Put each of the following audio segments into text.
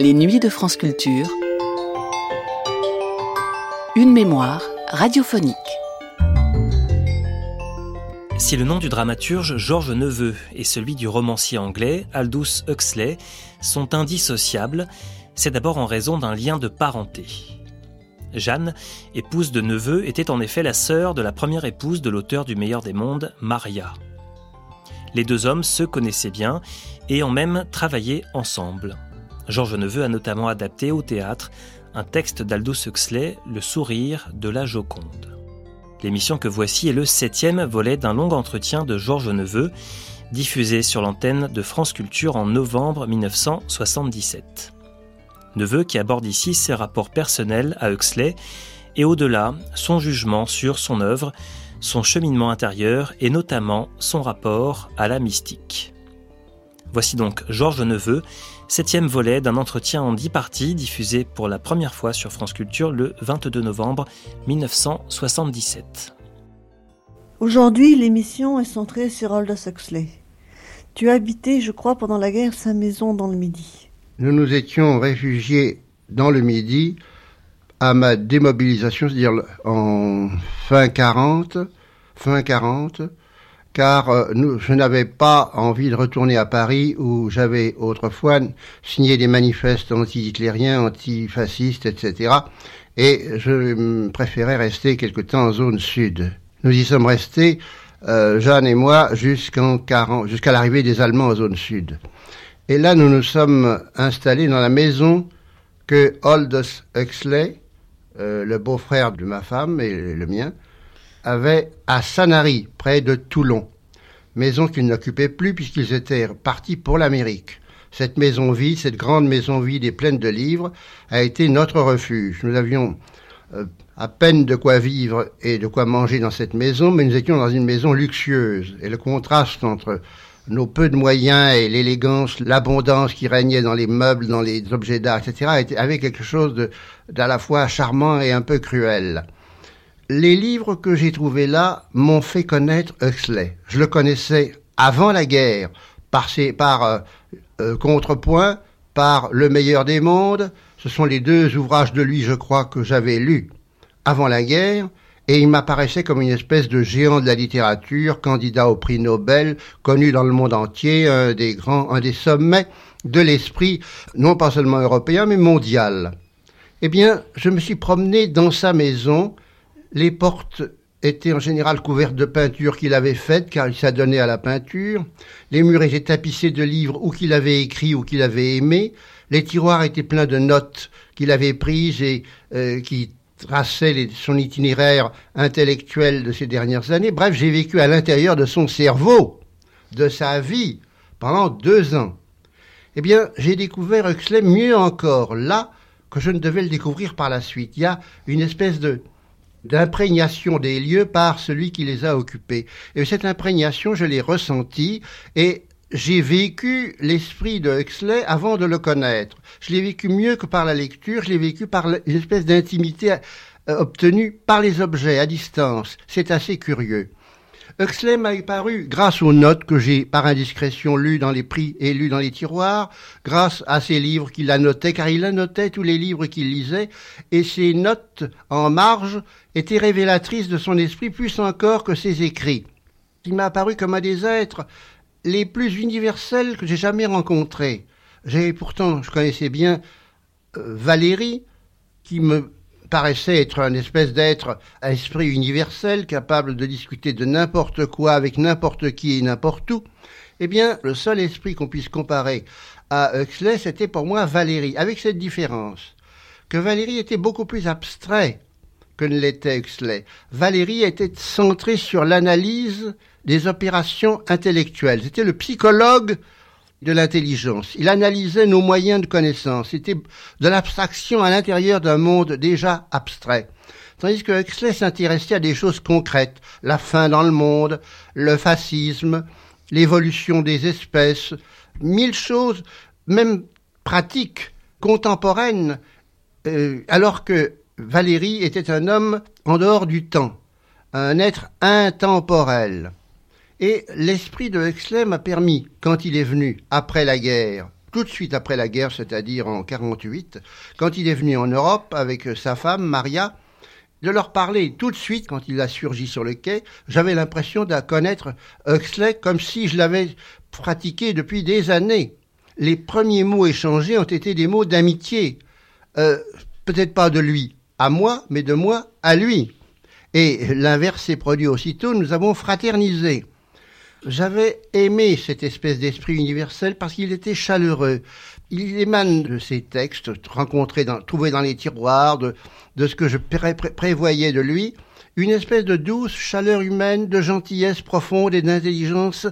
Les nuits de France Culture. Une mémoire radiophonique. Si le nom du dramaturge Georges Neveu et celui du romancier anglais Aldous Huxley sont indissociables, c'est d'abord en raison d'un lien de parenté. Jeanne, épouse de Neveu, était en effet la sœur de la première épouse de l'auteur du Meilleur des mondes, Maria. Les deux hommes se connaissaient bien et ont même travaillé ensemble. Georges Neveu a notamment adapté au théâtre un texte d'Aldous Huxley, Le sourire de la Joconde. L'émission que voici est le septième volet d'un long entretien de Georges Neveu, diffusé sur l'antenne de France Culture en novembre 1977. Neveu qui aborde ici ses rapports personnels à Huxley et au-delà son jugement sur son œuvre, son cheminement intérieur et notamment son rapport à la mystique. Voici donc Georges Neveu, septième volet d'un entretien en dix parties diffusé pour la première fois sur France Culture le 22 novembre 1977. Aujourd'hui, l'émission est centrée sur Aldous Huxley. Tu as habité, je crois, pendant la guerre sa maison dans le Midi. Nous nous étions réfugiés dans le Midi à ma démobilisation, c'est-à-dire en fin 40, fin 40, car euh, je n'avais pas envie de retourner à Paris où j'avais autrefois signé des manifestes anti-hitlériens, antifascistes, etc. Et je préférais rester quelque temps en zone sud. Nous y sommes restés, euh, Jeanne et moi, jusqu'à l'arrivée des Allemands en zone sud. Et là, nous nous sommes installés dans la maison que Aldous Huxley, euh, le beau-frère de ma femme et le mien, avait à Sanary, près de Toulon. Maison qu'ils n'occupaient plus puisqu'ils étaient partis pour l'Amérique. Cette maison vide, cette grande maison vide et pleine de livres, a été notre refuge. Nous avions euh, à peine de quoi vivre et de quoi manger dans cette maison, mais nous étions dans une maison luxueuse. Et le contraste entre nos peu de moyens et l'élégance, l'abondance qui régnait dans les meubles, dans les objets d'art, etc., avait quelque chose d'à la fois charmant et un peu cruel les livres que j'ai trouvés là m'ont fait connaître Huxley. Je le connaissais avant la guerre, par, ses, par euh, euh, Contrepoint, par Le meilleur des mondes. Ce sont les deux ouvrages de lui, je crois, que j'avais lus avant la guerre. Et il m'apparaissait comme une espèce de géant de la littérature, candidat au prix Nobel, connu dans le monde entier, un des grands, un des sommets de l'esprit, non pas seulement européen, mais mondial. Eh bien, je me suis promené dans sa maison, les portes étaient en général couvertes de peintures qu'il avait faites, car il s'adonnait à la peinture. Les murs étaient tapissés de livres ou qu'il avait écrits ou qu'il avait aimés. Les tiroirs étaient pleins de notes qu'il avait prises et euh, qui traçaient son itinéraire intellectuel de ces dernières années. Bref, j'ai vécu à l'intérieur de son cerveau, de sa vie, pendant deux ans. Eh bien, j'ai découvert Huxley mieux encore là que je ne devais le découvrir par la suite. Il y a une espèce de d'imprégnation des lieux par celui qui les a occupés. Et cette imprégnation, je l'ai ressentie et j'ai vécu l'esprit de Huxley avant de le connaître. Je l'ai vécu mieux que par la lecture, je l'ai vécu par une espèce d'intimité euh, obtenue par les objets à distance. C'est assez curieux. Huxley m'a paru, grâce aux notes que j'ai par indiscrétion lues dans les prix et lues dans les tiroirs, grâce à ses livres qu'il annotait, car il annotait tous les livres qu'il lisait, et ses notes en marge étaient révélatrices de son esprit plus encore que ses écrits. Il m'a apparu comme un des êtres les plus universels que j'ai jamais rencontrés. J'ai pourtant, je connaissais bien euh, Valérie, qui me paraissait être un espèce d'être à esprit universel, capable de discuter de n'importe quoi avec n'importe qui et n'importe où, eh bien, le seul esprit qu'on puisse comparer à Huxley, c'était pour moi Valérie, avec cette différence, que Valérie était beaucoup plus abstrait que ne l'était Huxley. Valérie était centrée sur l'analyse des opérations intellectuelles. C'était le psychologue de l'intelligence. Il analysait nos moyens de connaissance. C'était de l'abstraction à l'intérieur d'un monde déjà abstrait. Tandis que Huxley s'intéressait à des choses concrètes, la faim dans le monde, le fascisme, l'évolution des espèces, mille choses, même pratiques, contemporaines, euh, alors que Valérie était un homme en dehors du temps, un être intemporel. Et l'esprit de Huxley m'a permis, quand il est venu, après la guerre, tout de suite après la guerre, c'est-à-dire en 48, quand il est venu en Europe avec sa femme Maria, de leur parler tout de suite quand il a surgi sur le quai, j'avais l'impression de connaître Huxley comme si je l'avais pratiqué depuis des années. Les premiers mots échangés ont été des mots d'amitié, euh, peut-être pas de lui à moi, mais de moi à lui. Et l'inverse s'est produit aussitôt, nous avons fraternisé. J'avais aimé cette espèce d'esprit universel parce qu'il était chaleureux. Il émane de ces textes rencontrés, dans, trouvés dans les tiroirs, de, ce que je prévoyais de lui, une espèce de douce chaleur humaine, de gentillesse profonde et d'intelligence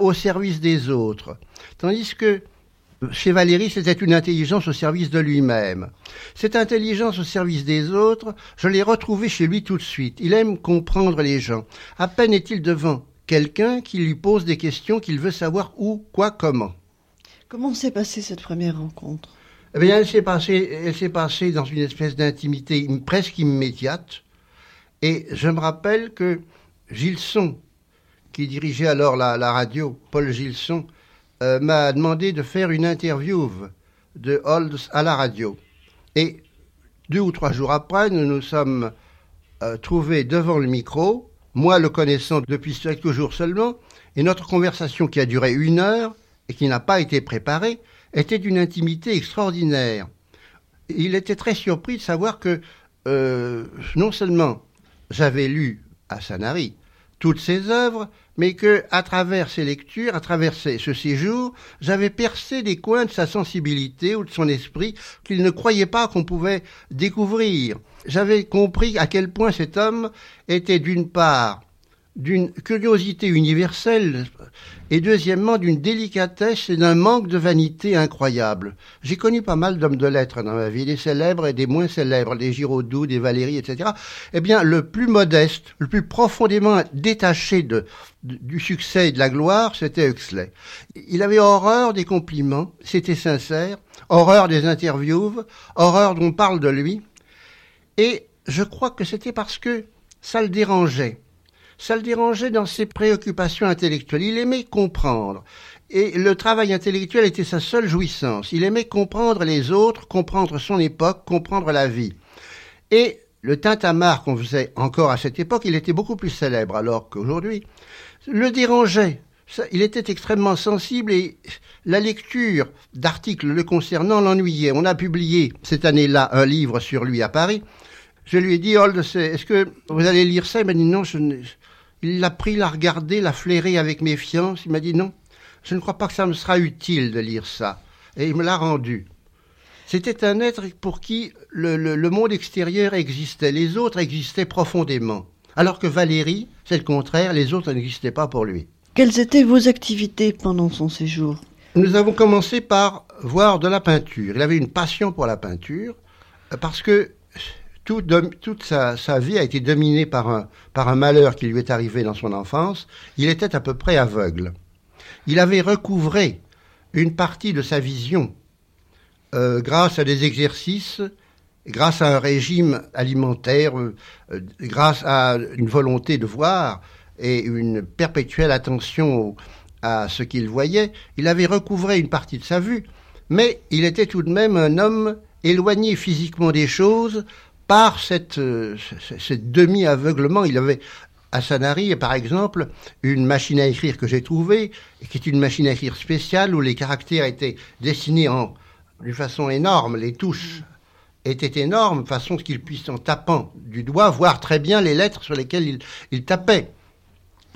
au service des autres. Tandis que chez Valérie, c'était une intelligence au service de lui-même. Cette intelligence au service des autres, je l'ai retrouvée chez lui tout de suite. Il aime comprendre les gens. À peine est-il devant quelqu'un qui lui pose des questions qu'il veut savoir où, quoi, comment. Comment s'est passée cette première rencontre? Eh bien, elle s'est passée, elle s'est passée dans une espèce d'intimité presque immédiate. Et je me rappelle que Gilson, qui dirigeait alors la, radio, Paul Gilson, euh, m'a demandé de faire une interview de Holds à la radio. Et deux ou trois jours après, nous nous sommes euh, trouvés devant le micro moi le connaissant depuis quelques jours seulement, et notre conversation qui a duré une heure et qui n'a pas été préparée, était d'une intimité extraordinaire. Il était très surpris de savoir que euh, non seulement j'avais lu à Sanary toutes ses œuvres, mais que à travers ses lectures, à travers ce séjour, j'avais percé des coins de sa sensibilité ou de son esprit qu'il ne croyait pas qu'on pouvait découvrir j'avais compris à quel point cet homme était d'une part d'une curiosité universelle et deuxièmement d'une délicatesse et d'un manque de vanité incroyable. J'ai connu pas mal d'hommes de lettres dans ma vie, des célèbres et des moins célèbres, des Giraudoux, des Valéry, etc. Eh bien, le plus modeste, le plus profondément détaché de, du succès et de la gloire, c'était Huxley. Il avait horreur des compliments, c'était sincère, horreur des interviews, horreur dont on parle de lui, et je crois que c'était parce que ça le dérangeait. Ça le dérangeait dans ses préoccupations intellectuelles. Il aimait comprendre. Et le travail intellectuel était sa seule jouissance. Il aimait comprendre les autres, comprendre son époque, comprendre la vie. Et le tintamarre qu'on faisait encore à cette époque, il était beaucoup plus célèbre alors qu'aujourd'hui, le dérangeait. il était extrêmement sensible et la lecture d'articles le concernant l'ennuyait. On a publié cette année-là un livre sur lui à Paris je lui ai dit, Hold, est-ce que vous allez lire ça? Il m'a dit non. Je il l'a pris, l'a regardé, l'a flairé avec méfiance. Il m'a dit non, je ne crois pas que ça me sera utile de lire ça. Et il me l'a rendu. C'était un être pour qui le, le, monde extérieur existait, les autres existaient profondément. Alors que Valérie, c'est le contraire, les autres n'existaient pas pour lui. Quelles étaient vos activités pendant son séjour? Nous avons commencé par voir de la peinture. Il avait une passion pour la peinture parce que toute sa, vie a été dominée par un, malheur qui lui est arrivé dans son enfance. Il était à peu près aveugle. Il avait recouvré une partie de sa vision euh, grâce à des exercices, grâce à un régime alimentaire, euh, euh, grâce à une volonté de voir et une perpétuelle attention à ce qu'il voyait. Il avait recouvré une partie de sa vue, mais il était tout de même un homme éloigné physiquement des choses, par cette, euh, demi-aveuglement. Il avait à Sanary, par exemple, une machine à écrire que j'ai trouvée, qui est une machine à écrire spéciale où les caractères étaient dessinés en, d'une façon énorme, les touches étaient énormes, de façon qu'il puisse, en tapant du doigt, voir très bien les lettres sur lesquelles il, il tapait.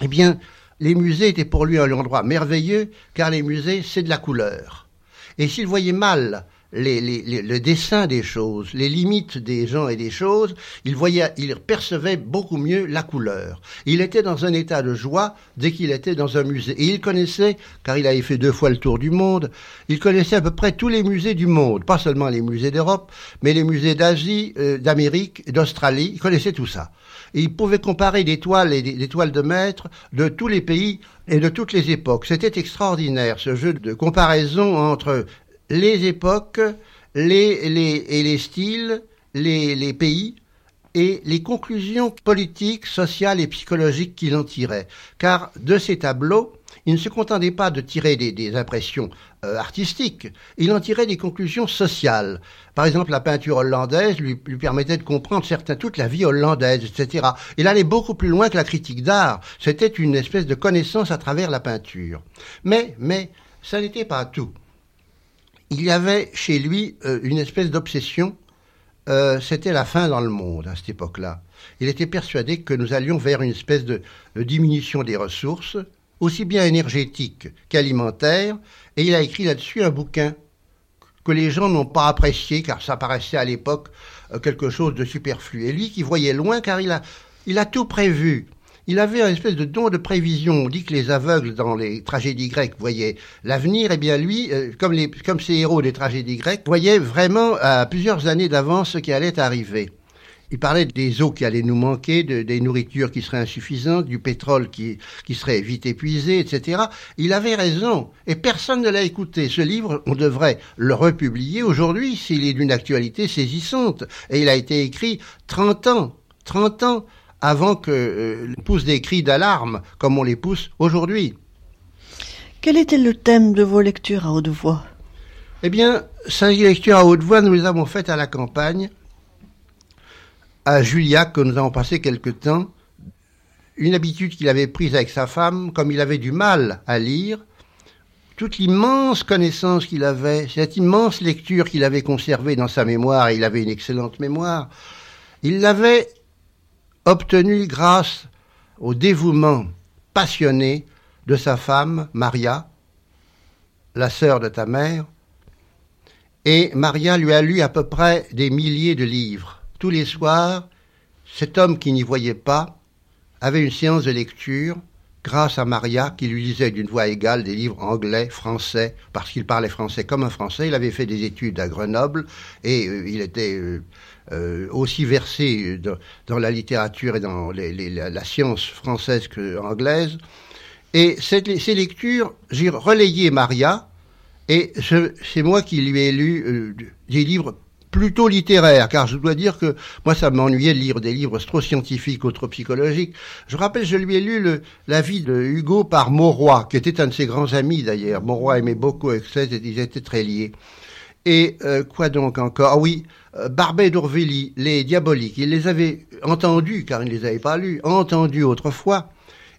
Eh bien, les musées étaient pour lui un endroit merveilleux, car les musées, c'est de la couleur. Et s'il voyait mal les, le dessin des choses, les limites des gens et des choses, il voyait, il percevait beaucoup mieux la couleur. Il était dans un état de joie dès qu'il était dans un musée. Et il connaissait, car il avait fait deux fois le tour du monde, il connaissait à peu près tous les musées du monde, pas seulement les musées d'Europe, mais les musées d'Asie, euh, d'Amérique, d'Australie, il connaissait tout ça. Et il pouvait comparer des toiles et des toiles de maître de tous les pays et de toutes les époques. C'était extraordinaire, ce jeu de comparaison entre les époques, les, les, et les styles, les, les pays et les conclusions politiques, sociales et psychologiques qu'il en tirait. Car de ces tableaux, il ne se contentait pas de tirer des, impressions euh, artistiques, il en tirait des conclusions sociales. Par exemple, la peinture hollandaise lui, permettait de comprendre certains, toute la vie hollandaise, etc. Il allait beaucoup plus loin que la critique d'art. C'était une espèce de connaissance à travers la peinture. Mais, mais, ça n'était pas tout. Il y avait chez lui euh, une espèce d'obsession. Euh, c'était la fin dans le monde à cette époque-là. Il était persuadé que nous allions vers une espèce de diminution des ressources, aussi bien énergétique qu'alimentaire, et il a écrit là-dessus un bouquin que les gens n'ont pas apprécié car ça paraissait à l'époque euh, quelque chose de superflu. Et lui qui voyait loin car il a tout prévu. Il avait un espèce de don de prévision. On dit que les aveugles dans les tragédies grecques voyaient l'avenir. Eh bien lui, euh, comme, les, comme ces héros des tragédies grecques, voyait vraiment à plusieurs années d'avance ce qui allait arriver. Il parlait des eaux qui allaient nous manquer, des nourritures qui seraient insuffisantes, du pétrole qui, qui serait vite épuisé, etc. Il avait raison, et personne ne l'a écouté. Ce livre, on devrait le republier aujourd'hui s'il est d'une actualité saisissante. Et il a été écrit 30 ans, 30 ans avant que euh, pousse des cris d'alarme comme on les pousse aujourd'hui. Quel était le thème de vos lectures à haute voix? Eh bien, ces lectures à haute voix, nous les avons faites à la campagne à Juliac que nous avons passé quelque temps, une habitude qu'il avait prise avec sa femme, comme il avait du mal à lire, toute l'immense connaissance qu'il avait, cette immense lecture qu'il avait conservée dans sa mémoire, et il avait une excellente mémoire, il l'avait obtenue grâce au dévouement passionné de sa femme, Maria, la sœur de ta mère, et Maria lui a lu à peu près des milliers de livres tous les soirs, cet homme qui n'y voyait pas avait une séance de lecture grâce à Maria qui lui lisait d'une voix égale des livres anglais, français, parce qu'il parlait français comme un français. Il avait fait des études à Grenoble et euh, il était euh, euh, aussi versé dans, la littérature et dans la, science française que anglaise. Et ces lectures, j'ai relayé Maria et c'est moi qui lui ai lu des livres plutôt littéraire, car je dois dire que moi ça m'ennuyait de lire des livres trop scientifiques ou trop psychologiques. Je rappelle, je lui ai lu le, la vie de Hugo par Mauroy, qui était un de ses grands amis d'ailleurs. Mauroy aimait beaucoup Excès et ils étaient très liés. Et euh, quoi donc encore? Ah oui, euh, Barbet d'Orvelli, les Diaboliques, il les avait entendus, car il ne les avait pas lus, entendus autrefois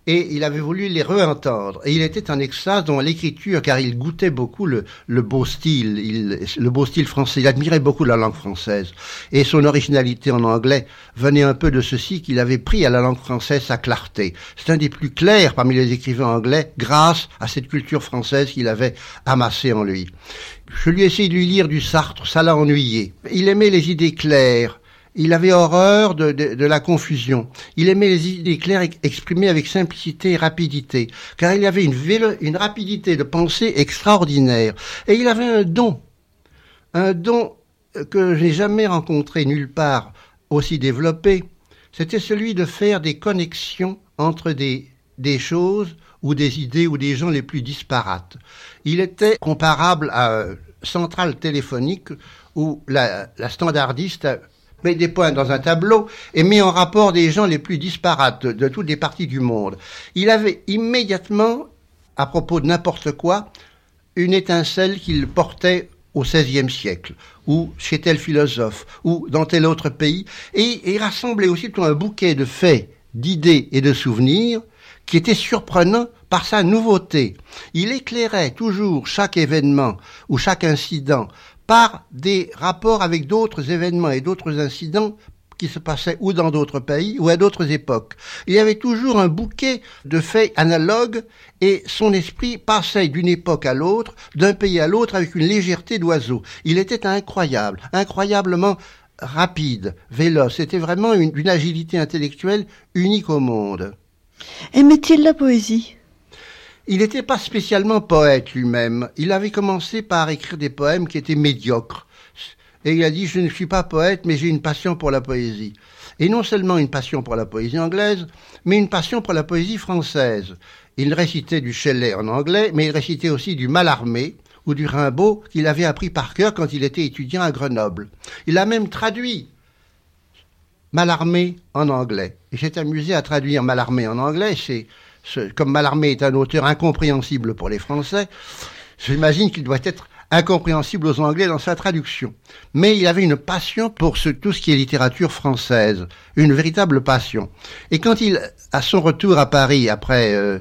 et il avait voulu les re-entendre. Et il était en extase dans l'écriture, car il goûtait beaucoup le, beau style, le beau style français. Il admirait beaucoup la langue française. Et son originalité en anglais venait un peu de ceci qu'il avait pris à la langue française sa clarté. C'est un des plus clairs parmi les écrivains anglais, grâce à cette culture française qu'il avait amassée en lui. Je lui ai essayé de lui lire du Sartre, ça l'a ennuyé. Il aimait les idées claires, il avait horreur de, de, la confusion. Il aimait les idées claires exprimées avec simplicité et rapidité, car il avait une, une rapidité de pensée extraordinaire. Et il avait un don, un don que j'ai jamais rencontré nulle part aussi développé. C'était celui de faire des connexions entre des, des choses ou des idées ou des gens les plus disparates. Il était comparable à centrale téléphonique où la standardiste met des points dans un tableau et met en rapport des gens les plus disparates de, toutes les parties du monde. Il avait immédiatement, à propos de n'importe quoi, une étincelle qu'il portait au XVIe siècle, ou chez tel philosophe, ou dans tel autre pays, et il rassemblait aussi tout un bouquet de faits, d'idées et de souvenirs qui étaient surprenants par sa nouveauté. Il éclairait toujours chaque événement ou chaque incident par des rapports avec d'autres événements et d'autres incidents qui se passaient ou dans d'autres pays ou à d'autres époques. Il y avait toujours un bouquet de faits analogues et son esprit passait d'une époque à l'autre, d'un pays à l'autre avec une légèreté d'oiseau. Il était incroyable, incroyablement rapide, véloce. C'était vraiment une, agilité intellectuelle unique au monde. Aimait-il la poésie? Il n'était pas spécialement poète lui-même. Il avait commencé par écrire des poèmes qui étaient médiocres. Et il a dit, je ne suis pas poète, mais j'ai une passion pour la poésie. Et non seulement une passion pour la poésie anglaise, mais une passion pour la poésie française. Il récitait du Shelley en anglais, mais il récitait aussi du Mallarmé ou du Rimbaud qu'il avait appris par cœur quand il était étudiant à Grenoble. Il a même traduit Mallarmé en anglais. Et s'est amusé à traduire Mallarmé en anglais, c'est comme Mallarmé est un auteur incompréhensible pour les Français, j'imagine qu'il doit être incompréhensible aux Anglais dans sa traduction. Mais il avait une passion pour ce, tout ce qui est littérature française, une véritable passion. Et quand il, à son retour à Paris, après euh,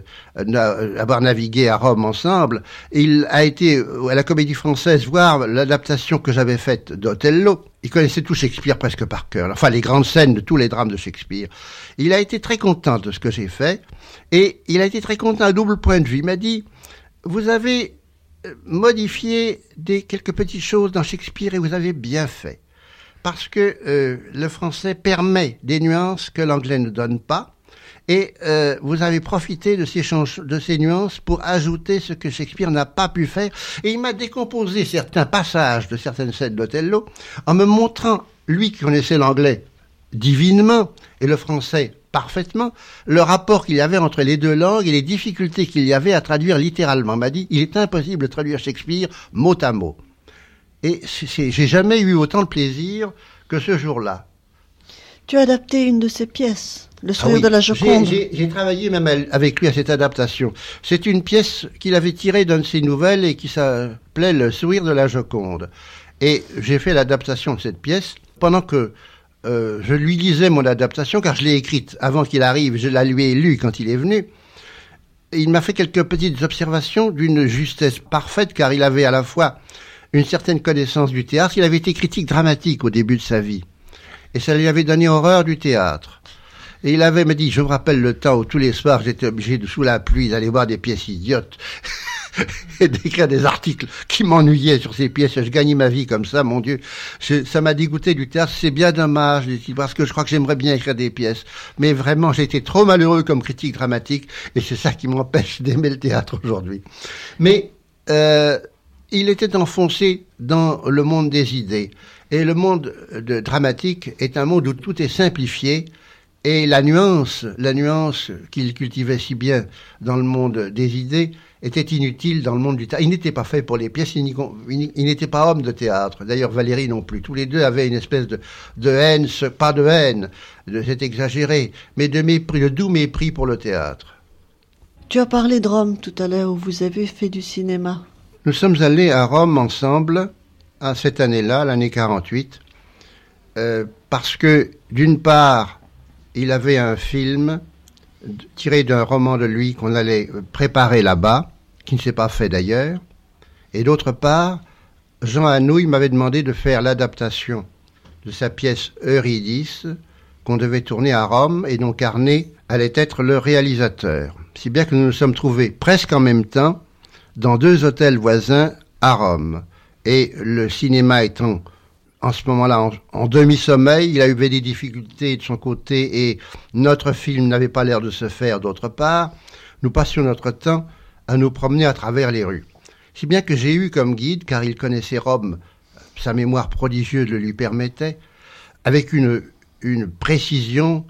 avoir navigué à Rome ensemble, il a été euh, à la Comédie Française voir l'adaptation que j'avais faite d'Othello. Il connaissait tout Shakespeare presque par cœur, enfin les grandes scènes de tous les drames de Shakespeare. Il a été très content de ce que j'ai fait, et il a été très content à double point de vue. Il m'a dit, vous avez modifier des quelques petites choses dans Shakespeare et vous avez bien fait. Parce que euh, le français permet des nuances que l'anglais ne donne pas. Et euh, vous avez profité de ces, nuances pour ajouter ce que Shakespeare n'a pas pu faire. Et il m'a décomposé certains passages de certaines scènes d'Othello en me montrant, lui qui connaissait l'anglais divinement et le français parfaitement le rapport qu'il y avait entre les deux langues et les difficultés qu'il y avait à traduire littéralement. m'a dit, il est impossible de traduire Shakespeare mot à mot. Et j'ai jamais eu autant de plaisir que ce jour-là. Tu as adapté une de ses pièces, Le sourire ah de la Joconde. J'ai travaillé même avec lui à cette adaptation. C'est une pièce qu'il avait tirée d'une de ses nouvelles et qui s'appelait Le sourire de la Joconde. Et j'ai fait l'adaptation de cette pièce pendant que euh, je lui lisais mon adaptation, car je l'ai écrite avant qu'il arrive, je la lui ai lue quand il est venu. il m'a fait quelques petites observations d'une justesse parfaite, car il avait à la fois une certaine connaissance du théâtre, il avait été critique dramatique au début de sa vie. Et ça lui avait donné horreur du théâtre. Et il avait me dit, je me rappelle le temps où tous les soirs j'étais obligé de, sous la pluie, d'aller voir des pièces idiotes. et d'écrire des articles qui m'ennuyaient sur ces pièces. Je gagnais ma vie comme ça, mon Dieu. ça m'a dégoûté du théâtre. C'est bien dommage, parce que je crois que j'aimerais bien écrire des pièces. Mais vraiment, j'ai été trop malheureux comme critique dramatique, et c'est ça qui m'empêche d'aimer le théâtre aujourd'hui. Mais euh, il était enfoncé dans le monde des idées. Et le monde de dramatique est un monde où tout est simplifié, et la nuance, la nuance qu'il cultivait si bien dans le monde des idées, était inutile dans le monde du théâtre. Il n'était pas fait pour les pièces, il n'était pas homme de théâtre. D'ailleurs, Valérie non plus. Tous les deux avaient une espèce de, de haine, pas de haine, c'est exagéré, mais de mépris, de doux mépris pour le théâtre. Tu as parlé de Rome tout à l'heure, où vous avez fait du cinéma. Nous sommes allés à Rome ensemble, à cette année-là, l'année 48, euh, parce que, d'une part, il avait un film tiré d'un roman de lui qu'on allait préparer là-bas, qui ne s'est pas fait d'ailleurs. Et d'autre part, Jean Anouilh m'avait demandé de faire l'adaptation de sa pièce Eurydice, qu'on devait tourner à Rome, et dont Carnet allait être le réalisateur. Si bien que nous nous sommes trouvés presque en même temps dans deux hôtels voisins à Rome. Et le cinéma étant en ce moment-là en, demi-sommeil. Il a eu des difficultés de son côté et notre film n'avait pas l'air de se faire d'autre part. Nous passions notre temps à nous promener à travers les rues. Si bien que j'ai eu comme guide, car il connaissait Rome, sa mémoire prodigieuse le lui permettait, avec une, une précision,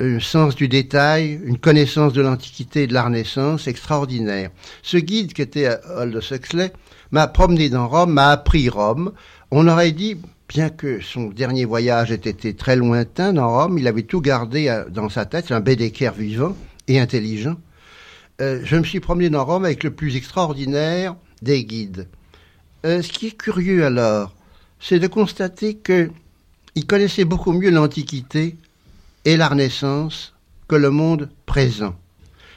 un sens du détail, une connaissance de l'Antiquité et de la Renaissance extraordinaire. Ce guide qui était Aldous Huxley m'a promené dans Rome, m'a appris Rome. On aurait dit, bien que son dernier voyage ait été très lointain dans Rome, il avait tout gardé euh, dans sa tête, un Bédécaire vivant et intelligent. Euh, je me suis promené dans Rome avec le plus extraordinaire des guides. Euh, ce qui est curieux alors, c'est de constater qu'il connaissait beaucoup mieux l'Antiquité et la Renaissance que le monde présent.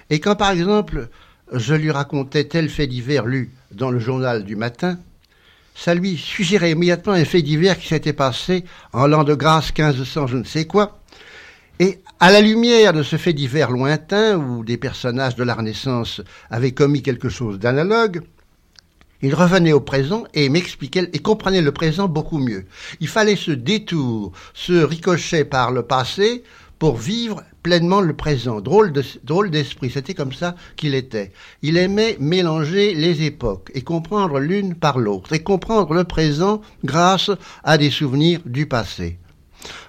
Et quand par exemple je lui racontais tel fait divers lu dans le journal du matin, ça lui suggérait immédiatement un fait divers qui s'était passé en l'an de grâce 1500 je ne sais quoi. Et à la lumière de ce fait divers lointain, où des personnages de la Renaissance avaient commis quelque chose d'analogue, il revenait au présent et m'expliquait et comprenait le présent beaucoup mieux. Il fallait ce détour, ce ricochet par le passé pour vivre pleinement le présent. Drôle de, drôle d'esprit, c'était comme ça qu'il était. Il aimait mélanger les époques et comprendre l'une par l'autre et comprendre le présent grâce à des souvenirs du passé.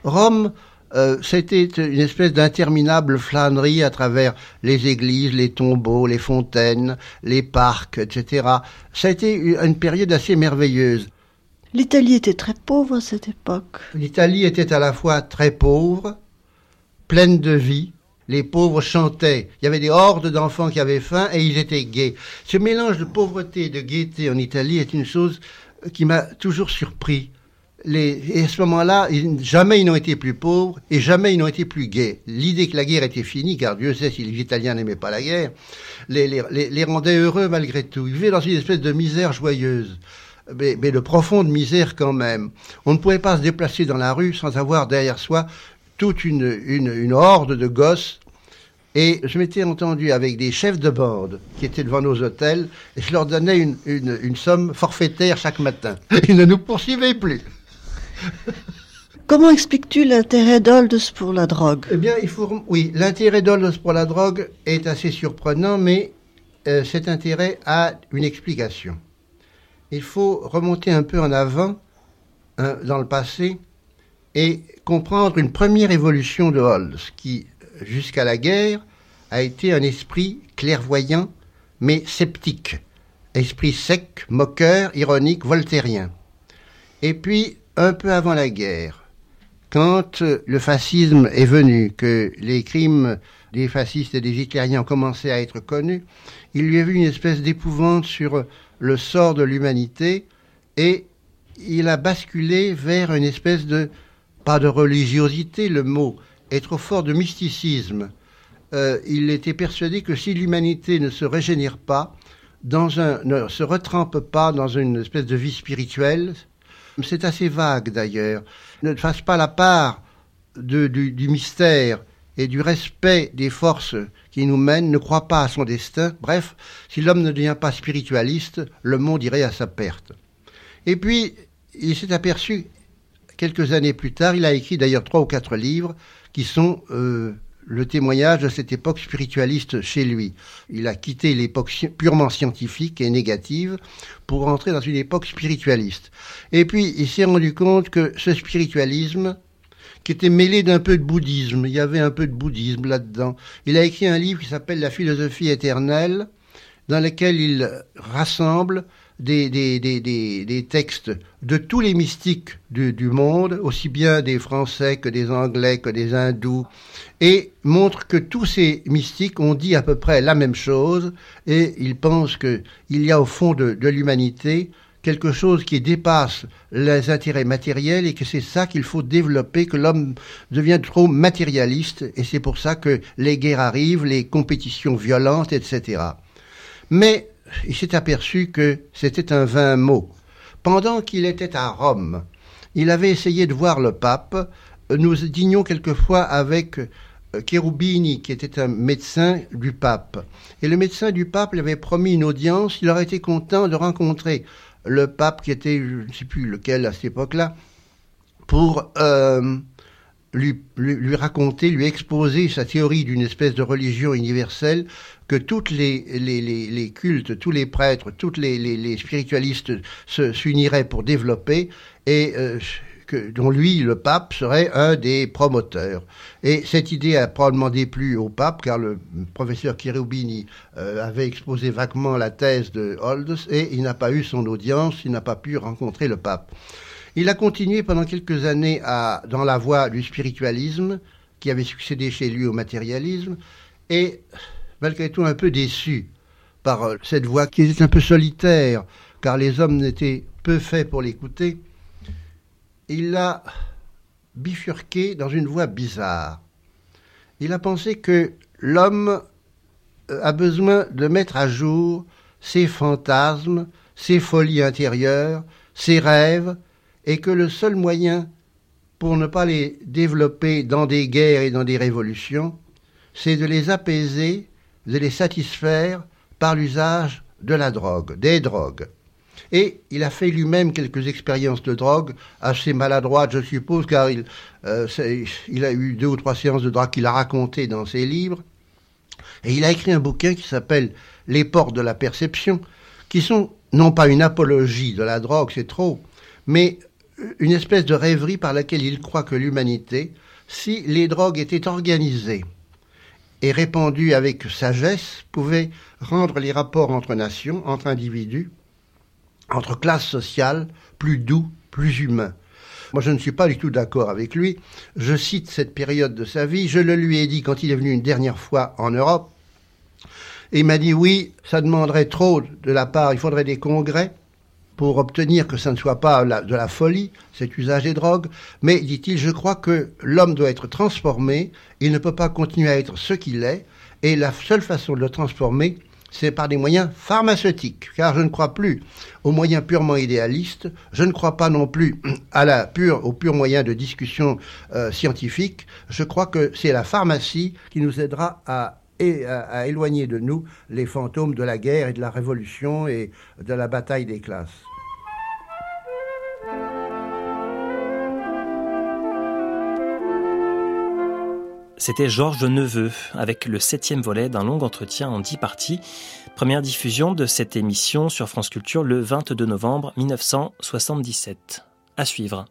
Rome, euh, c'était une espèce d'interminable flânerie à travers les églises, les tombeaux, les fontaines, les parcs, etc. Ça a été une période assez merveilleuse. L'Italie était très pauvre à cette époque. L'Italie était à la fois très pauvre, pleine de vie Les pauvres chantaient. Il y avait des hordes d'enfants qui avaient faim et ils étaient gais. Ce mélange de pauvreté et de gaieté en Italie est une chose qui m'a toujours surpris. Et à ce moment-là, jamais ils n'ont été plus pauvres et jamais ils n'ont été plus gais. L'idée que la guerre était finie, car Dieu sait si les Italiens n'aimaient pas la guerre, les, rendait heureux malgré tout. Ils vivaient dans une espèce de misère joyeuse. Mais, de profonde misère quand même. On ne pouvait pas se déplacer dans la rue sans avoir derrière soi toute une, une, une horde de gosses. Et je m'étais entendu avec des chefs de bande qui étaient devant nos hôtels et je leur donnais une, une, une somme forfaitaire chaque matin. Ils ne nous poursuivaient plus. Comment expliques-tu l'intérêt d'Oldus pour la drogue? Eh bien, il faut, oui, l'intérêt d'Oldus pour la drogue est assez surprenant, mais euh, cet intérêt a une explication. Il faut remonter un peu en avant, hein, dans le passé, et comprendre une première évolution de Holmes, qui, jusqu'à la guerre, a été un esprit clairvoyant, mais sceptique, esprit sec, moqueur, ironique, voltairien. Et puis, un peu avant la guerre, quand le fascisme est venu, que les crimes des fascistes et des hitlériens ont commencé à être connus, il lui a vu une espèce d'épouvante sur le sort de l'humanité et il a basculé vers une espèce de pas de religiosité, le mot est trop fort de mysticisme. Euh, il était persuadé que si l'humanité ne se régénère pas, dans un, ne se retrempe pas dans une espèce de vie spirituelle, c'est assez vague d'ailleurs, ne fasse pas la part du, du mystère et du respect des forces qui nous mènent, ne croit pas à son destin. Bref, si l'homme ne devient pas spiritualiste, le monde irait à sa perte. Et puis, il s'est aperçu quelques années plus tard, il a écrit d'ailleurs trois ou quatre livres qui sont euh, le témoignage de cette époque spiritualiste chez lui. Il a quitté l'époque purement scientifique et négative pour entrer dans une époque spiritualiste. Et puis, il s'est rendu compte que ce spiritualisme, qui était mêlé d'un peu de bouddhisme, il y avait un peu de bouddhisme là-dedans, il a écrit un livre qui s'appelle La philosophie éternelle, dans lequel il rassemble des, des, des, des, textes de tous les mystiques du, monde, aussi bien des Français que des Anglais que des Hindous, et montre que tous ces mystiques ont dit à peu près la même chose, et ils pensent qu'il y a au fond de, de l'humanité quelque chose qui dépasse les intérêts matériels et que c'est ça qu'il faut développer, que l'homme devient trop matérialiste, et c'est pour ça que les guerres arrivent, les compétitions violentes, etc. Mais il s'est aperçu que c'était un vain mot. Pendant qu'il était à Rome, il avait essayé de voir le pape. Nous dînions quelquefois avec euh, Cherubini, qui était un médecin du pape. Et le médecin du pape lui avait promis une audience. Il aurait été content de rencontrer le pape, qui était, je ne sais plus lequel à cette époque-là, pour euh, lui, raconter, lui exposer sa théorie d'une espèce de religion universelle que toutes les, cultes, tous les prêtres, tous les, spiritualistes s'uniraient pour développer et euh, dont lui, le pape, serait un des promoteurs. Et cette idée a probablement déplu au pape, car le professeur Cherubini euh, avait exposé vaguement la thèse de Holdes et il n'a pas eu son audience, il n'a pas pu rencontrer le pape. Il a continué pendant quelques années dans la voie du spiritualisme, qui avait succédé chez lui au matérialisme, et malgré tout un peu déçu par euh, cette voix qui était un peu solitaire, car les hommes n'étaient peu faits pour l'écouter, il a bifurqué dans une voie bizarre. Il a pensé que l'homme euh, a besoin de mettre à jour ses fantasmes, ses folies intérieures, ses rêves, et que le seul moyen pour ne pas les développer dans des guerres et dans des révolutions, c'est de les apaiser, de les satisfaire par l'usage de la drogue, des drogues. Et il a fait lui-même quelques expériences de drogue, assez maladroites, je suppose, car il, euh, a eu deux ou trois séances de drogue qu'il a racontées dans ses livres. Et il a écrit un bouquin qui s'appelle Les portes de la perception, qui sont non pas une apologie de la drogue, c'est trop, mais une espèce de rêverie par laquelle il croit que l'humanité, si les drogues étaient organisées et répandues avec sagesse, pouvait rendre les rapports entre nations, entre individus, entre classes sociales, plus doux, plus humains. Moi, je ne suis pas du tout d'accord avec lui. Je cite cette période de sa vie. Je le lui ai dit quand il est venu une dernière fois en Europe. Et il m'a dit oui, ça demanderait trop de la part, il faudrait des congrès pour obtenir que ça ne soit pas de la folie, cet usage des drogues. Mais, dit-il, je crois que l'homme doit être transformé. Il ne peut pas continuer à être ce qu'il est. Et la seule façon de le transformer, c'est par des moyens pharmaceutiques, car je ne crois plus aux moyens purement idéalistes, je ne crois pas non plus à aux purs moyens de discussion euh, scientifique, je crois que c'est la pharmacie qui nous aidera à, à éloigner de nous les fantômes de la guerre et de la révolution et de la bataille des classes. C'était Georges Neveu avec le septième volet d'un long entretien en dix parties. Première diffusion de cette émission sur France Culture le 22 novembre 1977. À suivre.